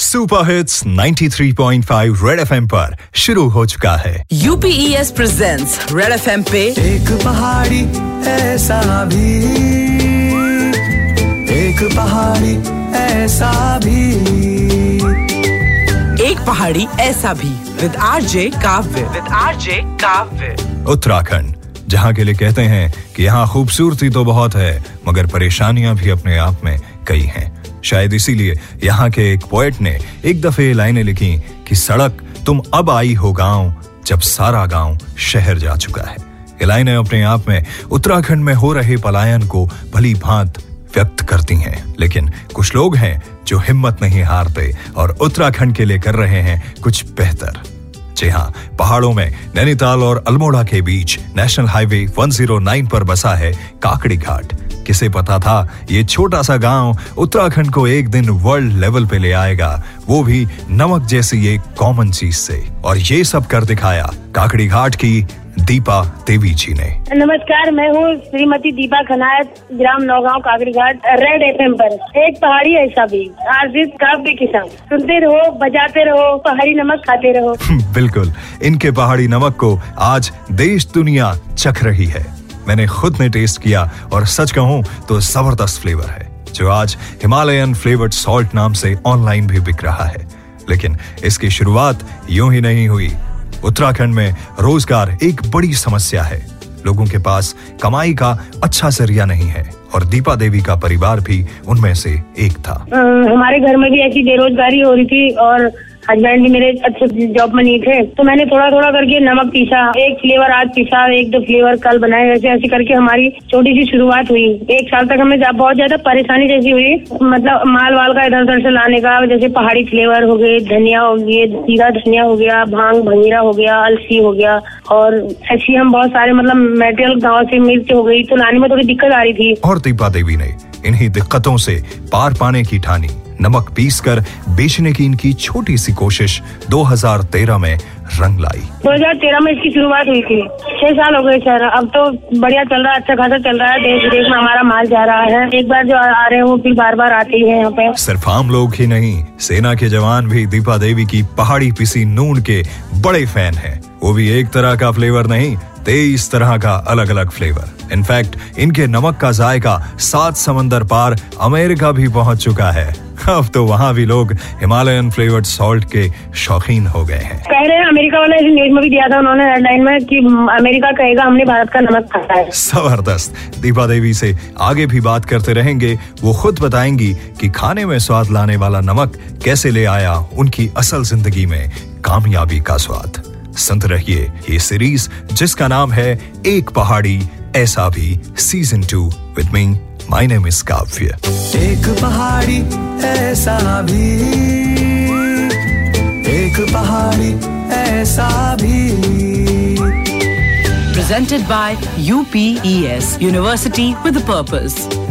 Super hits 93.5 red FM पर शुरू हो चुका है। यूपीएस प्रेजेंट्स रेड एफएम पे एक पहाड़ी ऐसा भी। एक पहाड़ी ऐसा भी। एक पहाड़ी ऐसा भी with RJ Kavya with RJ Kavya Uttarakhand जहाँ के लिए कहते हैं कि यहाँ खूबसूरती तो बहुत है मगर परेशानियाँ भी अपने आप में कई हैं। शायद इसीलिए यहाँ के एक पोएट ने एक दफे लाइनें लिखी कि सड़क तुम अब आई हो गाँव, जब सारा गाँव शहर जा चुका है। ये लाइनें अपने आप में उत्तराखंड में हो रहे पलायन को भली भांत व्यक्त करती हैं। लेकिन कुछ लोग हैं जो हिम्मत नहीं हारते और उत्तराखंड के लिए कर रहे हैं कुछ बेहतर। जी हाँ पहाड़ों में नैनीताल और अल्मोड़ा के बीच नेशनल हाईवे 109 पर बसा है काकड़ी घाट। किसे पता था? ये छोटा सा गाँव उत्तराखंड को एक दिन वर्ल्ड लेवल पे ले आएगा। वो भी नमक जैसी एक कॉमन चीज़ से। और ये सब कर दिखाया काकड़ी घाट की दीपा देवी जी ने। नमस्कार मैं हूँ श्रीमती दीपा खनायत ग्राम नौगांव काकड़ी घाट रेड एफ़ पर। एक पहाड़ी ऐसा भी। आर्जित काव्य किसान। सुनते रहो बजाते रहो पहाड़ी नमक खाते रहो। बिल्कुल इनके पहाड़ी नमक को आज देश दुनिया चख रही है। मैंने खुद ने टेस्ट किया और सच कहूँ तो ज़बरदस्त फ्लेवर है, जो आज हिमालयन फ्लेवर्ड सॉल्ट नाम से ऑनलाइन भी बिक रहा है। लेकिन इसकी शुरुआत यूँ ही नहीं हुई। उत्तराखंड में रोज़गार एक बड़ी समस्या है। लोगों के पास कमाई का अच्छा ज़रिया नहीं है और दीपा देवी का परिवार भी उनमें से एक था। हमारे घर में भी ऐसी बेरोजगारी हो रही थी और हस्बैंड भी मेरे अच्छे जॉब में नहीं थे तो मैंने थोड़ा थोड़ा करके नमक पीसा, एक फ्लेवर आज पीसा, एक दो फ्लेवर कल बनाए, ऐसे ऐसे करके हमारी छोटी सी शुरुआत हुई। एक साल तक हमें बहुत ज़्यादा परेशानी जैसी हुई मतलब माल वाल का इधर उधर से लाने का, जैसे पहाड़ी फ्लेवर हो गए, धनिया हो गए सीधा धनिया हो गया, भाँग भंगीरा हो गया, अलसी हो गया, और ऐसी हम बहुत सारे मतलब मेटेरियल गाँव से मिर्च हो गई तो लाने में थोड़ी दिक्कत आ रही थी। और दीपा देवी ने इन्हीं दिक्कतों से पार पाने की ठानी। नमक पीसकर बेचने की इनकी छोटी सी कोशिश 2013 में रंग लाई। 2013 में इसकी शुरुआत हुई थी। छह साल हो गए सर। अब तो बढ़िया चल रहा है अच्छा खासा चल रहा है। देश विदेश में हमारा माल जा रहा है। एक बार जो आ रहे हैं वो फिर बार बार आते हैं यहाँ पे। सिर्फ़ आम लोग ही नहीं सेना के जवान भी दीपा देवी की पहाड़ी पिसी नून के बड़े फ़ैन हैं। वो भी एक तरह का फ्लेवर नहीं तेईस तरह का अलग अलग फ्लेवर इनफैक्ट इनके नमक का जायका सात समंदर पार अमेरिका भी पहुँच चुका है। अब तो वहाँ भी लोग हिमालयन फ्लेवर्ड सॉल्ट के शौकीन हो गए हैं। कह रहे हैं अमेरिका वाले न्यूज़ में भी दिया था उन्होंने हेडलाइन में कि अमेरिका कहेगा हमने भारत का नमक खाता है। ज़बरदस्त। दीपा देवी से आगे भी बात करते रहेंगे। वो खुद बताएँगी कि खाने में स्वाद लाने वाला नमक कैसे ले आया उनकी असल ज़िंदगी में कामयाबी का स्वाद। संत रहिए ये सीरीज़ जिसका नाम है एक पहाड़ी ऐसा भी season two with me my name is काव्य एक पहाड़ी ऐसा भी एक पहाड़ी ऐसा भी presented by UPES University with a Purpose.